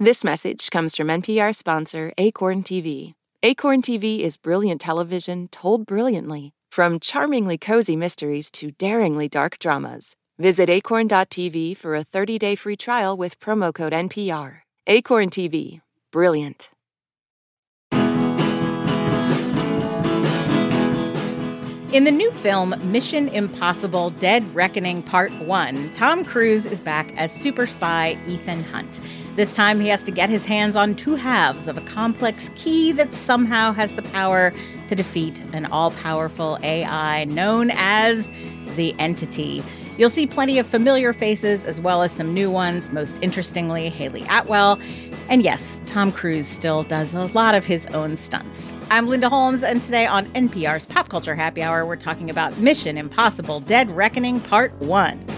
This message comes from NPR sponsor Acorn TV. Acorn TV is brilliant television told brilliantly, from charmingly cozy mysteries to daringly dark dramas. Visit acorn.tv for a 30 day free trial with promo code NPR. Acorn TV, brilliant. In the new film Mission Impossible Dead Reckoning Part 1, Tom Cruise is back as super spy Ethan Hunt. This time he has to get his hands on two halves of a complex key that somehow has the power to defeat an all powerful AI known as the Entity. You'll see plenty of familiar faces as well as some new ones, most interestingly, Hayley Atwell. And yes, Tom Cruise still does a lot of his own stunts. I'm Linda Holmes, and today on NPR's Pop Culture Happy Hour, we're talking about Mission Impossible Dead Reckoning Part 1.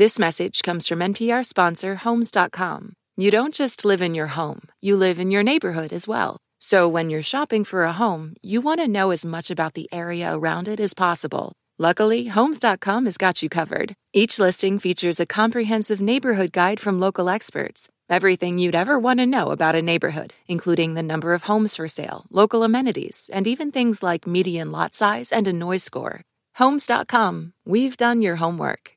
This message comes from NPR sponsor Homes.com. You don't just live in your home, you live in your neighborhood as well. So when you're shopping for a home, you want to know as much about the area around it as possible. Luckily, Homes.com has got you covered. Each listing features a comprehensive neighborhood guide from local experts. Everything you'd ever want to know about a neighborhood, including the number of homes for sale, local amenities, and even things like median lot size and a noise score. Homes.com, we've done your homework.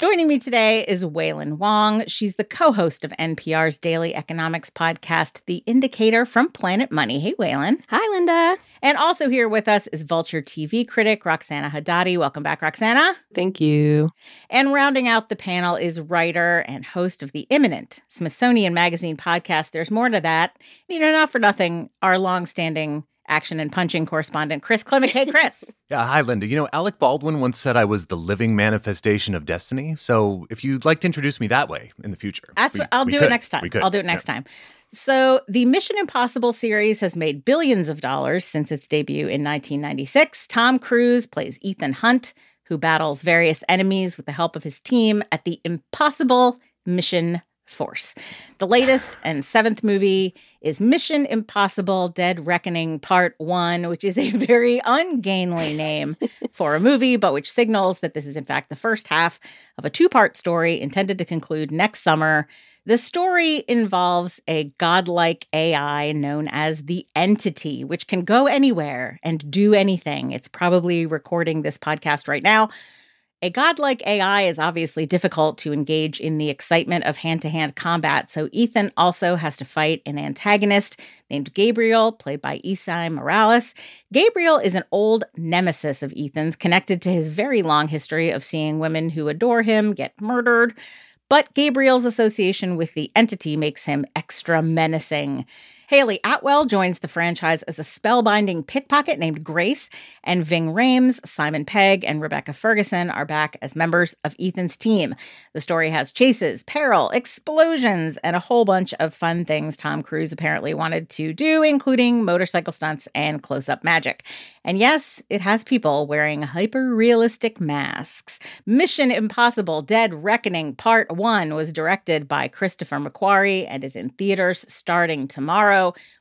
Joining me today is Wailin Wong. She's the co host of NPR's daily economics podcast, The Indicator from Planet Money. Hey, Wailin. Hi, Linda. And also here with us is Vulture TV critic Roxana Hadadi. Welcome back, Roxana. Thank you. And rounding out the panel is writer and host of the Imminent Smithsonian Magazine podcast. There's more to that. You know, not for nothing, our longstanding action and punching correspondent Chris Klimek. Hey, Chris. yeah, hi, Linda. You know, Alec Baldwin once said I was the living manifestation of destiny. So if you'd like to introduce me that way in the future, that's we, what I'll do could. it next time. We could. I'll do it next yeah. time. So, the Mission Impossible series has made billions of dollars since its debut in 1996. Tom Cruise plays Ethan Hunt, who battles various enemies with the help of his team at the Impossible Mission Force. The latest and seventh movie is Mission Impossible Dead Reckoning Part 1, which is a very ungainly name for a movie, but which signals that this is, in fact, the first half of a two part story intended to conclude next summer. The story involves a godlike AI known as the Entity, which can go anywhere and do anything. It's probably recording this podcast right now. A godlike AI is obviously difficult to engage in the excitement of hand to hand combat, so Ethan also has to fight an antagonist named Gabriel, played by Esai Morales. Gabriel is an old nemesis of Ethan's, connected to his very long history of seeing women who adore him get murdered. But Gabriel's association with the entity makes him extra menacing. Hayley Atwell joins the franchise as a spellbinding pickpocket named Grace, and Ving Rhames, Simon Pegg, and Rebecca Ferguson are back as members of Ethan's team. The story has chases, peril, explosions, and a whole bunch of fun things Tom Cruise apparently wanted to do, including motorcycle stunts and close up magic. And yes, it has people wearing hyper realistic masks. Mission Impossible Dead Reckoning Part 1 was directed by Christopher McQuarrie and is in theaters starting tomorrow.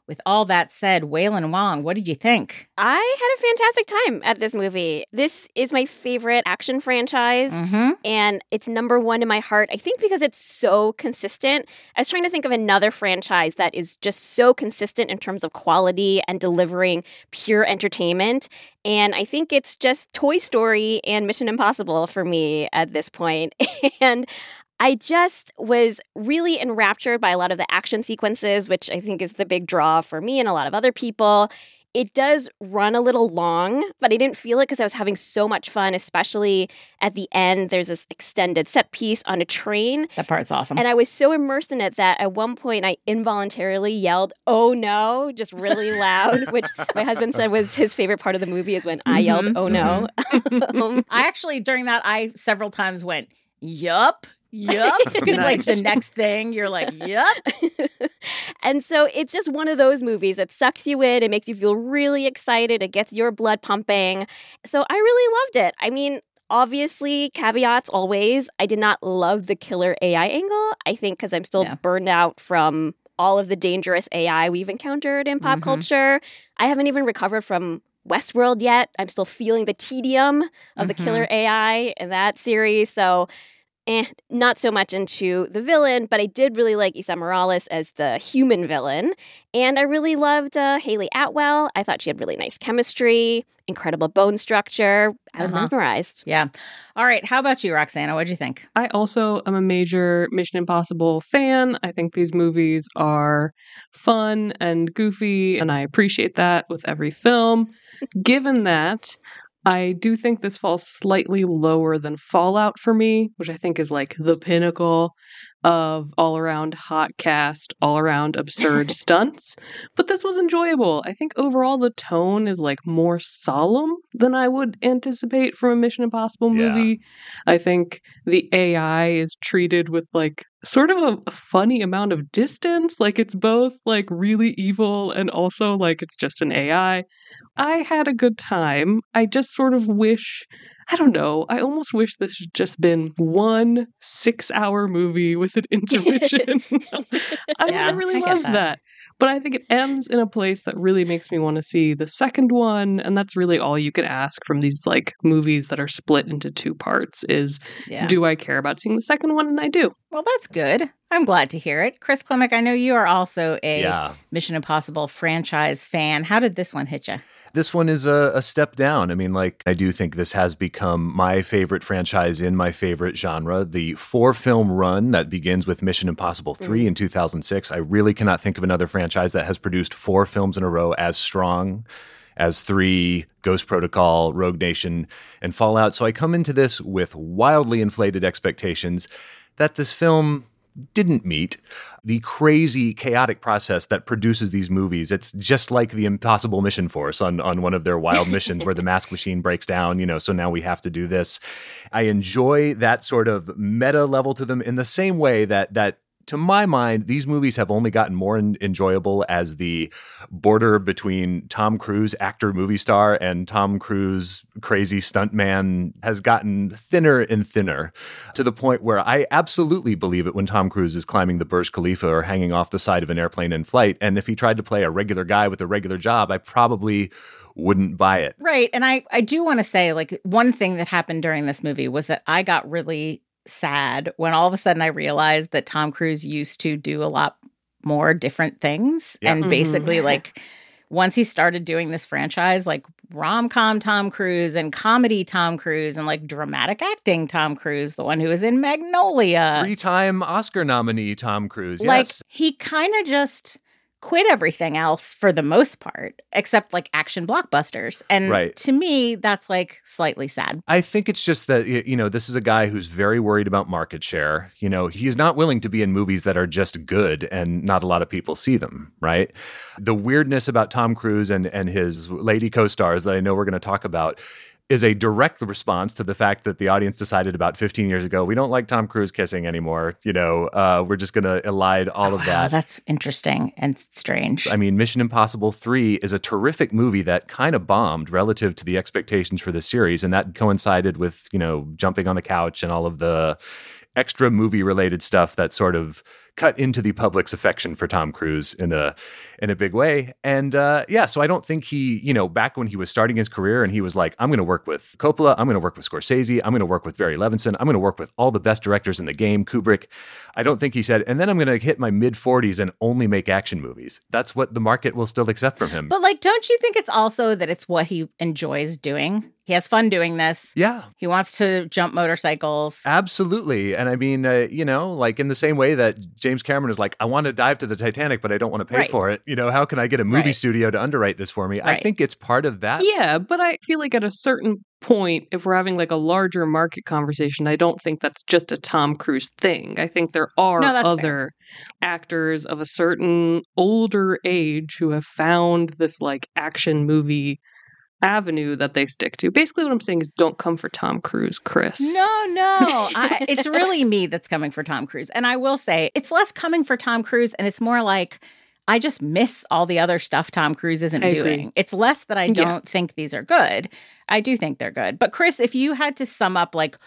With all that said, Wailin Wong, what did you think? I had a fantastic time at this movie. This is my favorite action franchise, mm-hmm. and it's number one in my heart. I think because it's so consistent. I was trying to think of another franchise that is just so consistent in terms of quality and delivering pure entertainment. And I think it's just Toy Story and Mission Impossible for me at this point. and I just was really enraptured by a lot of the action sequences, which I think is the big draw for me and a lot of other people. It does run a little long, but I didn't feel it because I was having so much fun, especially at the end. There's this extended set piece on a train. That part's awesome. And I was so immersed in it that at one point I involuntarily yelled, oh no, just really loud, which my husband said was his favorite part of the movie is when I yelled, mm-hmm. oh no. Mm-hmm. I actually, during that, I several times went, yup. Yup. Because nice. like the next thing you're like, yup. and so it's just one of those movies that sucks you in. It makes you feel really excited. It gets your blood pumping. So I really loved it. I mean, obviously, caveats always. I did not love the killer AI angle. I think because I'm still yeah. burned out from all of the dangerous AI we've encountered in pop mm-hmm. culture. I haven't even recovered from Westworld yet. I'm still feeling the tedium of mm-hmm. the killer mm-hmm. AI in that series. So eh, not so much into the villain, but I did really like Esai Morales as the human villain. And I really loved uh, Hayley Atwell. I thought she had really nice chemistry, incredible bone structure. I was uh-huh. mesmerized. Yeah. All right. How about you, Roxana? What'd you think? I also am a major Mission Impossible fan. I think these movies are fun and goofy, and I appreciate that with every film. Given that, I do think this falls slightly lower than Fallout for me, which I think is like the pinnacle of all around hot cast, all around absurd stunts. But this was enjoyable. I think overall the tone is like more solemn than I would anticipate from a Mission Impossible movie. Yeah. I think the AI is treated with like sort of a, a, funny amount of distance. Like it's both like really evil and also like it's just an AI. I had a good time. I just sort of wish I don't know. I almost wish this had just been one six hour movie with an intermission. I, yeah, I really I loved that. that. But I think it ends in a place that really makes me want to see the second one. And that's really all you can ask from these like movies that are split into two parts is yeah. do I care about seeing the second one? And I do. Well, that's good. I'm glad to hear it. Chris Klimek, I know you are also a yeah. Mission Impossible franchise fan. How did this one hit you? This one is a, a, step down. I mean, like, I do think this has become my favorite franchise in my favorite genre. The four film run that begins with Mission Impossible 3 mm. in 2006. I really cannot think of another franchise that has produced four films in a row as strong as three Ghost Protocol, Rogue Nation, and Fallout. So I come into this with wildly inflated expectations that this film didn't meet the crazy chaotic process that produces these movies. It's just like the impossible mission force on on one of their wild missions where the mask machine breaks down you know so now we have to do this. I enjoy that sort of meta level to them in the same way that that to my mind, these movies have only gotten more en- enjoyable as the border between Tom Cruise, actor, movie star, and Tom Cruise, crazy stuntman, has gotten thinner and thinner to the point where I absolutely believe it when Tom Cruise is climbing the Burj Khalifa or hanging off the side of an airplane in flight. And if he tried to play a regular guy with a regular job, I probably wouldn't buy it. Right. And I, I do want to say, like, one thing that happened during this movie was that I got really sad when all of a sudden I realized that Tom Cruise used to do a lot more different things. Yeah. And mm-hmm. basically, like, once he started doing this franchise, like rom com Tom Cruise and comedy Tom Cruise and like dramatic acting Tom Cruise, the one who was in Magnolia, three time Oscar nominee Tom Cruise. Yes. Like, he kind of just quit everything else for the most part, except like action blockbusters. And right. to me, that's like slightly sad. I think it's just that, you know, this is a guy who's very worried about market share. You know, he is not willing to be in movies that are just good and not a lot of people see them, right? The weirdness about Tom Cruise and, and his lady co stars that I know we're going to talk about is a direct response to the fact that the audience decided about 15 years ago we don't like Tom Cruise kissing anymore. You know, uh, we're just going to elide all oh, of that. That's interesting and strange. I mean, Mission Impossible 3 is a terrific movie that kind of bombed relative to the expectations for the series. And that coincided with, you know, jumping on the couch and all of the extra movie related stuff that sort of cut into the public's affection for Tom Cruise in a in a big way. And uh, yeah, so I don't think he, you know, back when he was starting his career and he was like, I'm going to work with Coppola, I'm going to work with Scorsese, I'm going to work with Barry Levinson, I'm going to work with all the best directors in the game, Kubrick. I don't think he said, and then I'm going to hit my mid 40s and only make action movies. That's what the market will still accept from him. But like, don't you think it's also that it's what he enjoys doing? He has fun doing this. Yeah. He wants to jump motorcycles. Absolutely. And I mean, uh, you know, like in the same way that James Cameron is like, I want to dive to the Titanic, but I don't want to pay Right. for it. You know, how can I get a movie Right. studio to underwrite this for me? I think it's part of that. Yeah, but I feel like at a certain point, if we're having like a larger market conversation, I don't think that's just a Tom Cruise thing. I think there are No, that's fair. other actors of a certain older age who have found this like action movie avenue that they stick to. Basically, what I'm saying is don't come for Tom Cruise, Chris. No, no. I, it's really me that's coming for Tom Cruise. And I will say, it's less coming for Tom Cruise and it's more like I just miss all the other stuff Tom Cruise isn't I agree. doing. It's less that I don't think these are good. I do think they're good. But Chris, if you had to sum up like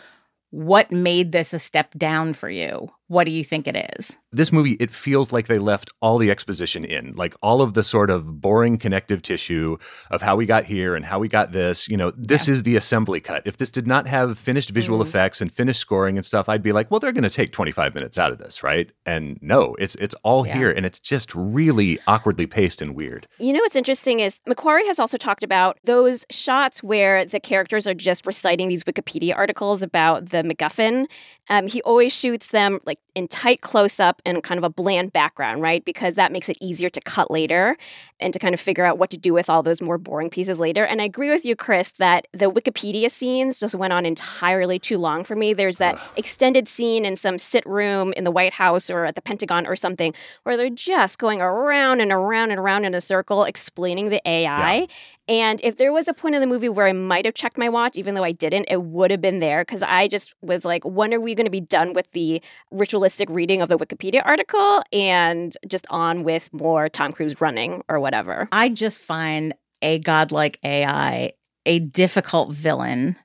what made this a step down for you, what do you think it is? this movie it feels like they left all the exposition in like all of the sort of boring connective tissue of how we got here and how we got this you know this is the assembly cut if this did not have finished visual Mm-hmm. effects and finished scoring and stuff i'd be like well they're going to take 25 minutes out of this right and no it's it's all Yeah. here and it's just really awkwardly paced and weird You know what's interesting is McQuarrie has also talked about those shots where the characters are just reciting these Wikipedia articles about the MacGuffin. Um, he always shoots them like in tight close up and kind of a bland background, right? Because that makes it easier to cut later and to kind of figure out what to do with all those more boring pieces later. And I agree with you, Chris, that the Wikipedia scenes just went on entirely too long for me. There's that extended scene in some sit room in the White House or at the Pentagon or something where they're just going around and around and around in a circle explaining the AI. And if there was a point in the movie where I might have checked my watch, even though I didn't, it would have been there because I just was like, when are we going to be done with the ritualistic reading of the Wikipedia article and just on with more Tom Cruise running or whatever? I just find a godlike AI a difficult villain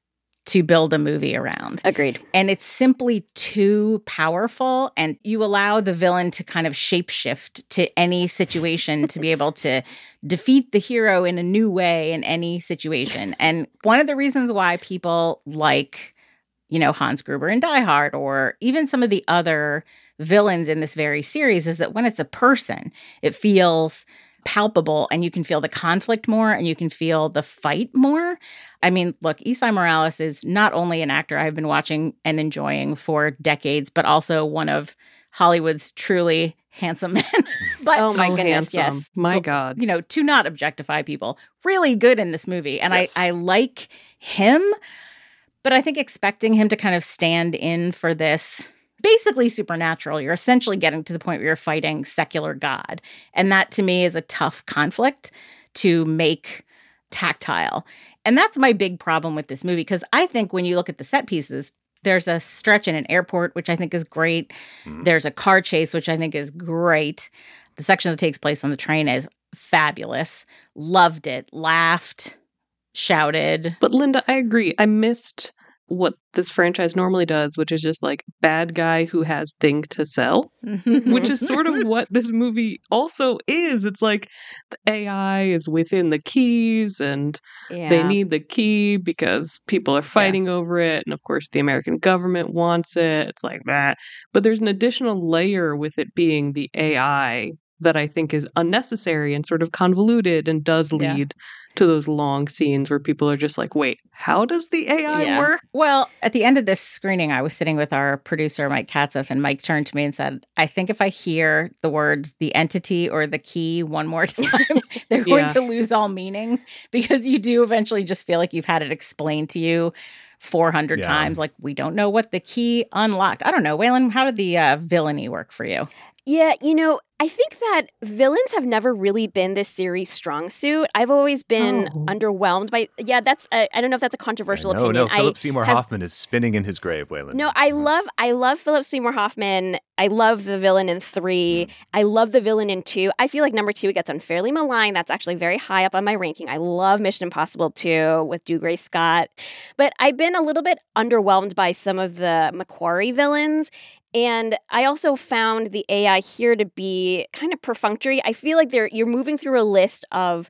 to build a movie around. Agreed. and it's simply too powerful and you allow the villain to kind of shapeshift to any situation to be able to defeat the hero in a new way in any situation and one of the reasons why people like you know Hans Gruber in Die Hard or even some of the other villains in this very series is that when it's a person it feels palpable and you can feel the conflict more and you can feel the fight more. I mean, look, Esai Morales is not only an actor I've been watching and enjoying for decades, but also one of Hollywood's truly handsome men. but Oh my So goodness, handsome. yes. My But, God. you know, to not objectify people, really good in this movie. And Yes. I, I like him, but I think expecting him to kind of stand in for this basically supernatural, you're essentially getting to the point where you're fighting secular God. And that to me is a tough conflict to make tactile. And that's my big problem with this movie because I think when you look at the set pieces, there's a stretch in an airport, which I think is great. Mm-hmm. There's a car chase, which I think is great. The section that takes place on the train is fabulous. Loved it, laughed, shouted. But Linda, I agree. I missed what this franchise normally does, which is just like bad guy who has thing to sell, which is sort of what this movie also is. It's like the AI is within the keys and Yeah. they need the key because people are fighting over it. And of course, the American government wants it. It's like that. But there's an additional layer with it being the AI that I think is unnecessary and sort of convoluted and does Yeah. Lead to those long scenes where people are just like, wait, how does the AI Yeah. work? Well, at the end of this screening, I was sitting with our producer, Mike Katzif, and Mike turned to me and said, I think if I hear the words the entity or the key one more time, they're going Yeah. to lose all meaning because you do eventually just feel like you've had it explained to you 400 Yeah. times. Like, we don't know what the key unlocked. I don't know. Wailin, how did the uh, villainy work for you? Yeah, you know, I think that villains have never really been this series' strong suit. I've always been Oh. underwhelmed by. Yeah, that's. I I don't know if that's a controversial no, opinion. no, Philip I Seymour have- Hoffman is spinning in his grave, Wailin. No, I Uh, love I love Philip Seymour Hoffman. I love the villain in three. I love the villain in two. I feel like number two gets unfairly maligned. That's actually very high up on my ranking. I love Mission Impossible 2 with Dougray Scott. But I've been a little bit underwhelmed by some of the McQuarrie villains. And I also found the AI here to be kind of perfunctory. I feel like they're you're moving through a list of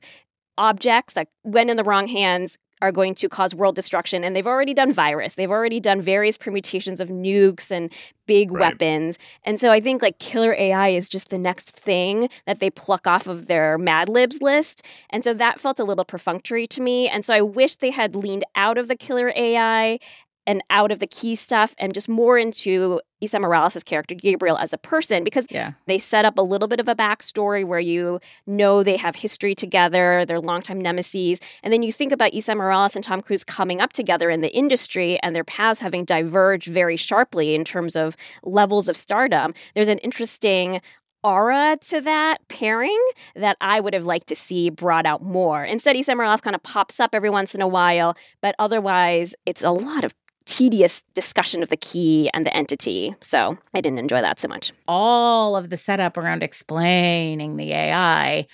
objects that when in the wrong hands are going to cause world destruction. And they've already done virus, they've already done various permutations of nukes and big right. weapons. And so I think like killer AI is just the next thing that they pluck off of their Mad Libs list. And so that felt a little perfunctory to me. And so I wish they had leaned out of the killer AI and out of the key stuff and just more into Esai Morales' character, Gabriel, as a person, because yeah. they set up a little bit of a backstory where you know they have history together, they're longtime nemesis. And then you think about Esai Morales and Tom Cruise coming up together in the industry and their paths having diverged very sharply in terms of levels of stardom. There's an interesting aura to that pairing that I would have liked to see brought out more. Instead, Esai Morales kind of pops up every once in a while, but otherwise, it's a lot of tedious discussion of the key and the entity. So I didn't enjoy that so much. All of the setup around explaining the AI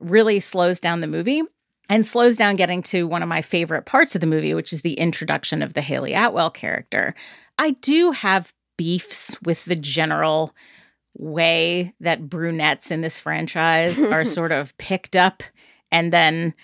really slows down the movie and slows down getting to one of my favorite parts of the movie, which is the introduction of the Hayley Atwell character. I do have beefs with the general way that brunettes in this franchise are sort of picked up and then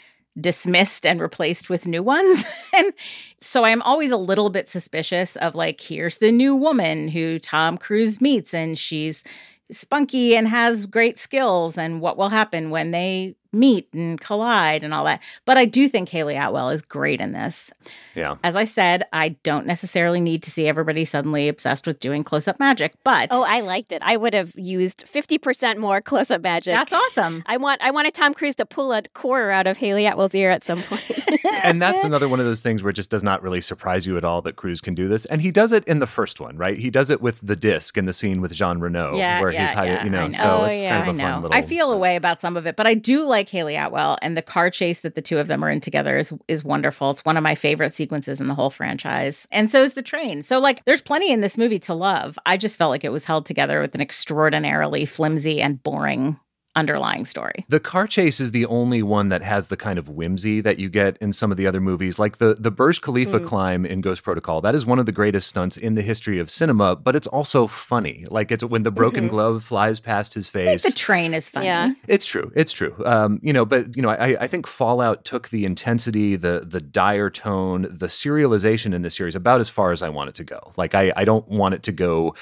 dismissed and replaced with new ones. and so I'm always a little bit suspicious of like, here's the new woman who Tom Cruise meets, and she's spunky and has great skills, and what will happen when they meet and collide and all that. But I do think Hayley Atwell is great in this. Yeah. As I said, I don't necessarily need to see everybody suddenly obsessed with doing close up magic, but Oh, I liked it. I would have used 50% more close up magic. That's awesome. I want I wanted Tom Cruise to pull a quarter out of Hayley Atwell's ear at some point. and that's another one of those things where it just does not really surprise you at all that Cruise can do this. And he does it in the first one, right? He does it with the disc in the scene with Jean Reno yeah, where yeah, he's high, yeah, you know, know. so oh, it's yeah, kind of a I fun little I feel a way about some of it, but I do like Hayley Atwell and the car chase that the two of them are in together is is wonderful. It's one of my favorite sequences in the whole franchise. And so is the train. So like there's plenty in this movie to love. I just felt like it was held together with an extraordinarily flimsy and boring underlying story. The car chase is the only one that has the kind of whimsy that you get in some of the other movies, like the the Burj Khalifa mm. climb in Ghost Protocol. That is one of the greatest stunts in the history of cinema, but it's also funny. Like it's when the broken mm-hmm. glove flies past his face. the train is funny. Yeah. It's true. It's true. Um, you know, but you know, I, I think Fallout took the intensity, the the dire tone, the serialization in the series about as far as I want it to go. Like I, I don't want it to go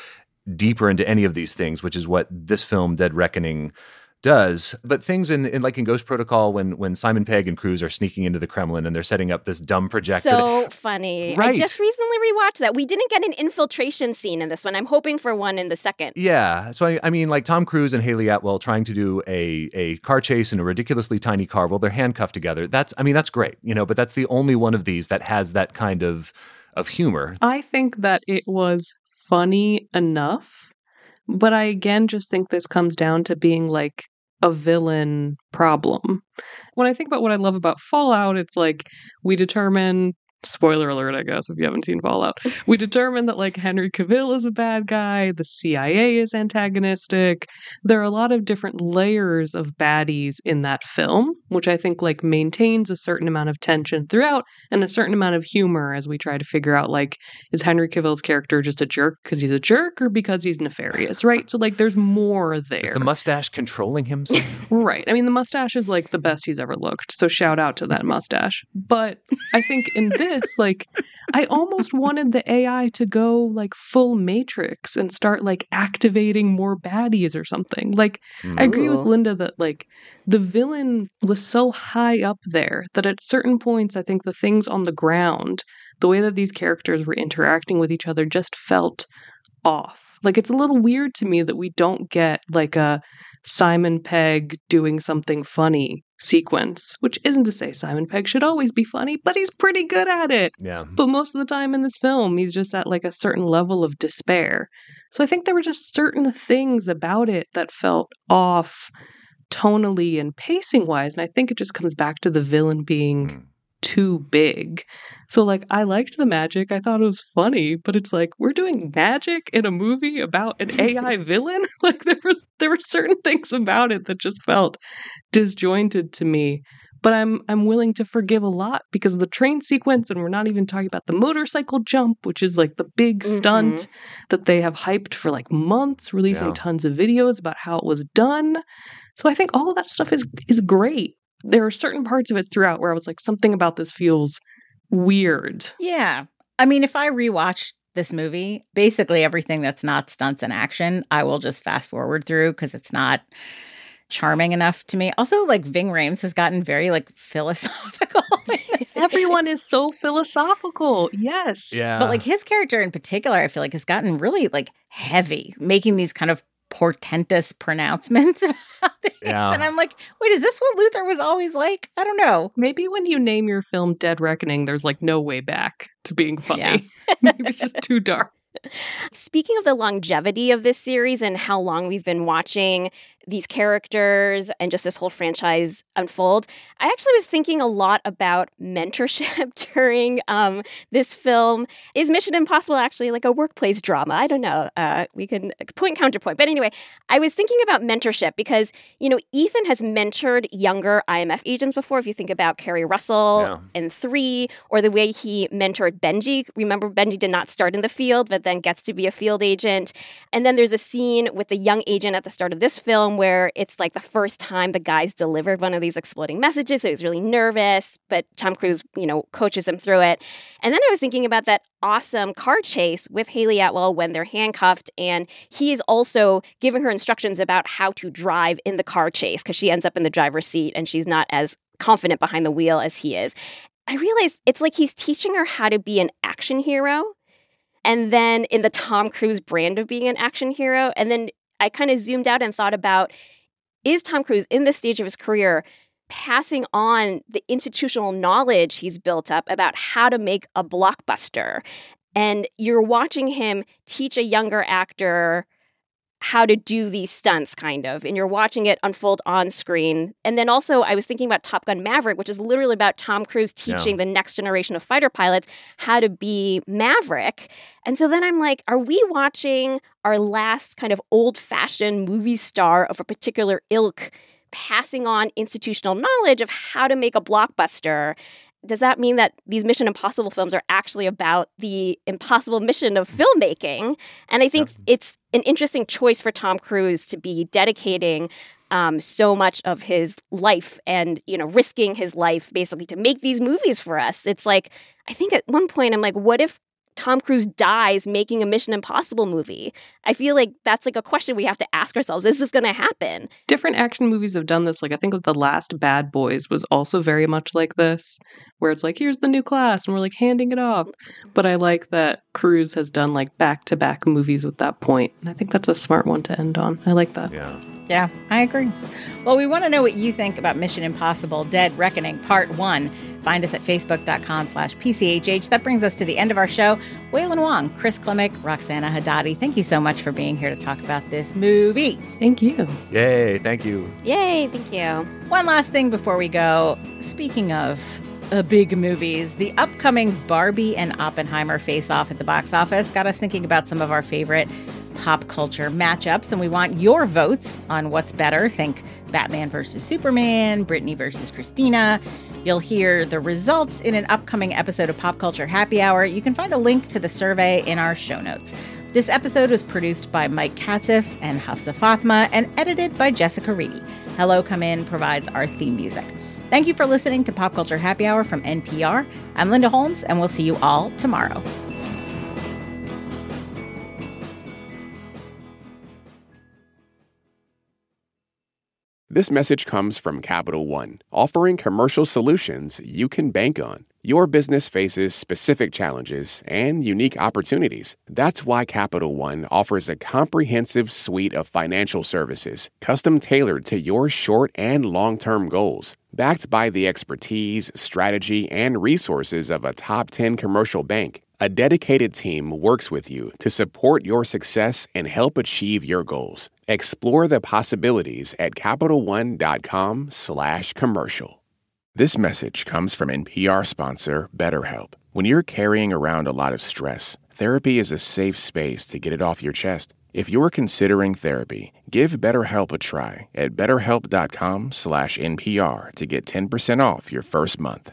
deeper into any of these things, which is what this film, Dead Reckoning does. But things in, in like in Ghost Protocol when when Simon Pegg and Cruise are sneaking into the Kremlin and they're setting up this dumb projector. So funny. Right. I just recently rewatched that. We didn't get an infiltration scene in this one. I'm hoping for one in the second. Yeah. So I, I mean like Tom Cruise and Hayley Atwell trying to do a a car chase in a ridiculously tiny car while they're handcuffed together. That's I mean that's great. You know, but that's the only one of these that has that kind of of humor. I think that it was funny enough. But I again just think this comes down to being like a villain problem. When I think about what I love about Fallout, it's like we determine spoiler alert, I guess, if you haven't seen Fallout. We determine that like Henry Cavill is a bad guy, the CIA is antagonistic. There are a lot of different layers of baddies in that film, which I think like maintains a certain amount of tension throughout and a certain amount of humor as we try to figure out like is Henry Cavill's character just a jerk because he's a jerk or because he's nefarious, right? So like there's more there. Is the mustache controlling him? right. I mean the mustache is like the best he's ever looked. So shout out to that mustache. But I think in this this. Like, I almost wanted the AI to go like full Matrix and start like activating more baddies or something. Like, Ooh. I agree with Linda that like the villain was so high up there that at certain points, I think the things on the ground, the way that these characters were interacting with each other just felt off. Like, it's a little weird to me that we don't get like a Simon Pegg doing something funny sequence, which isn't to say Simon Pegg should always be funny, but he's pretty good at it. Yeah. But most of the time in this film, he's just at like a certain level of despair. So I think there were just certain things about it that felt off tonally and pacing wise. And I think it just comes back to the villain being mm too big. So like I liked the magic. I thought it was funny, but it's like we're doing magic in a movie about an AI villain? Like there were there were certain things about it that just felt disjointed to me. But I'm I'm willing to forgive a lot because of the train sequence and we're not even talking about the motorcycle jump, which is like the big mm-hmm. stunt that they have hyped for like months, releasing yeah. tons of videos about how it was done. So I think all of that stuff is is great there are certain parts of it throughout where I was like, something about this feels weird. Yeah. I mean, if I rewatch this movie, basically everything that's not stunts and action, I will just fast forward through because it's not charming enough to me. Also, like Ving Rhames has gotten very like philosophical. Everyone is so philosophical. Yes. Yeah. But like his character in particular, I feel like has gotten really like heavy, making these kind of portentous pronouncements about things. Yeah. And I'm like, wait, is this what Luther was always like? I don't know. Maybe when you name your film Dead Reckoning, there's like no way back to being funny. Yeah. Maybe it's just too dark. Speaking of the longevity of this series and how long we've been watching these characters and just this whole franchise unfold, I actually was thinking a lot about mentorship during um, this film. Is Mission Impossible actually like a workplace drama? I don't know. Uh, we can point counterpoint. But anyway, I was thinking about mentorship because, you know, Ethan has mentored younger IMF agents before. If you think about Keri Russell yeah. in three, or the way he mentored Benji. Remember, Benji did not start in the field, but then gets to be a field agent. And then there's a scene with the young agent at the start of this film where it's like the first time the guy's delivered one of these exploding messages. So he's really nervous, but Tom Cruise, you know, coaches him through it. And then I was thinking about that awesome car chase with Hayley Atwell when they're handcuffed. And he is also giving her instructions about how to drive in the car chase because she ends up in the driver's seat and she's not as confident behind the wheel as he is. I realized it's like he's teaching her how to be an action hero. And then in the Tom Cruise brand of being an action hero. And then I kind of zoomed out and thought about is Tom Cruise in this stage of his career passing on the institutional knowledge he's built up about how to make a blockbuster? And you're watching him teach a younger actor how to do these stunts, kind of, and you're watching it unfold on screen. And then also, I was thinking about Top Gun Maverick, which is literally about Tom Cruise teaching yeah. the next generation of fighter pilots how to be Maverick. And so then I'm like, are we watching our last kind of old fashioned movie star of a particular ilk? Passing on institutional knowledge of how to make a blockbuster does that mean that these Mission Impossible films are actually about the impossible mission of filmmaking? And I think it's an interesting choice for Tom Cruise to be dedicating um, so much of his life and you know risking his life basically to make these movies for us. It's like I think at one point I'm like, what if Tom Cruise dies making a Mission Impossible movie. I feel like that's like a question we have to ask ourselves. Is this going to happen? Different action movies have done this. Like I think that the last Bad Boys was also very much like this, where it's like, here's the new class and we're like handing it off. But I like that Cruise has done like back to back movies with that point. And I think that's a smart one to end on. I like that. Yeah. Yeah, I agree. Well, we want to know what you think about Mission Impossible Dead Reckoning Part 1. Find us at facebook.com slash PCHH. That brings us to the end of our show. Wailin Wong, Chris Klimek, Roxana Hadadi, thank you so much for being here to talk about this movie. Thank you. Yay, thank you. Yay, thank you. One last thing before we go. Speaking of uh, big movies, the upcoming Barbie and Oppenheimer face off at the box office got us thinking about some of our favorite pop culture matchups, and we want your votes on what's better. Think Batman versus Superman, Britney versus Christina. You'll hear the results in an upcoming episode of Pop Culture Happy Hour. You can find a link to the survey in our show notes. This episode was produced by Mike Katzif and Hafsa Fathima and edited by Jessica Reedy. Hello Come In provides our theme music. Thank you for listening to Pop Culture Happy Hour from NPR. I'm Linda Holmes, and we'll see you all tomorrow. This message comes from Capital One, offering commercial solutions you can bank on. Your business faces specific challenges and unique opportunities. That's why Capital One offers a comprehensive suite of financial services, custom tailored to your short and long term goals. Backed by the expertise, strategy, and resources of a top 10 commercial bank, a dedicated team works with you to support your success and help achieve your goals. Explore the possibilities at CapitalOne.com/commercial. This message comes from NPR sponsor BetterHelp. When you're carrying around a lot of stress, therapy is a safe space to get it off your chest. If you're considering therapy, give BetterHelp a try at betterhelp.com/npr to get 10% off your first month.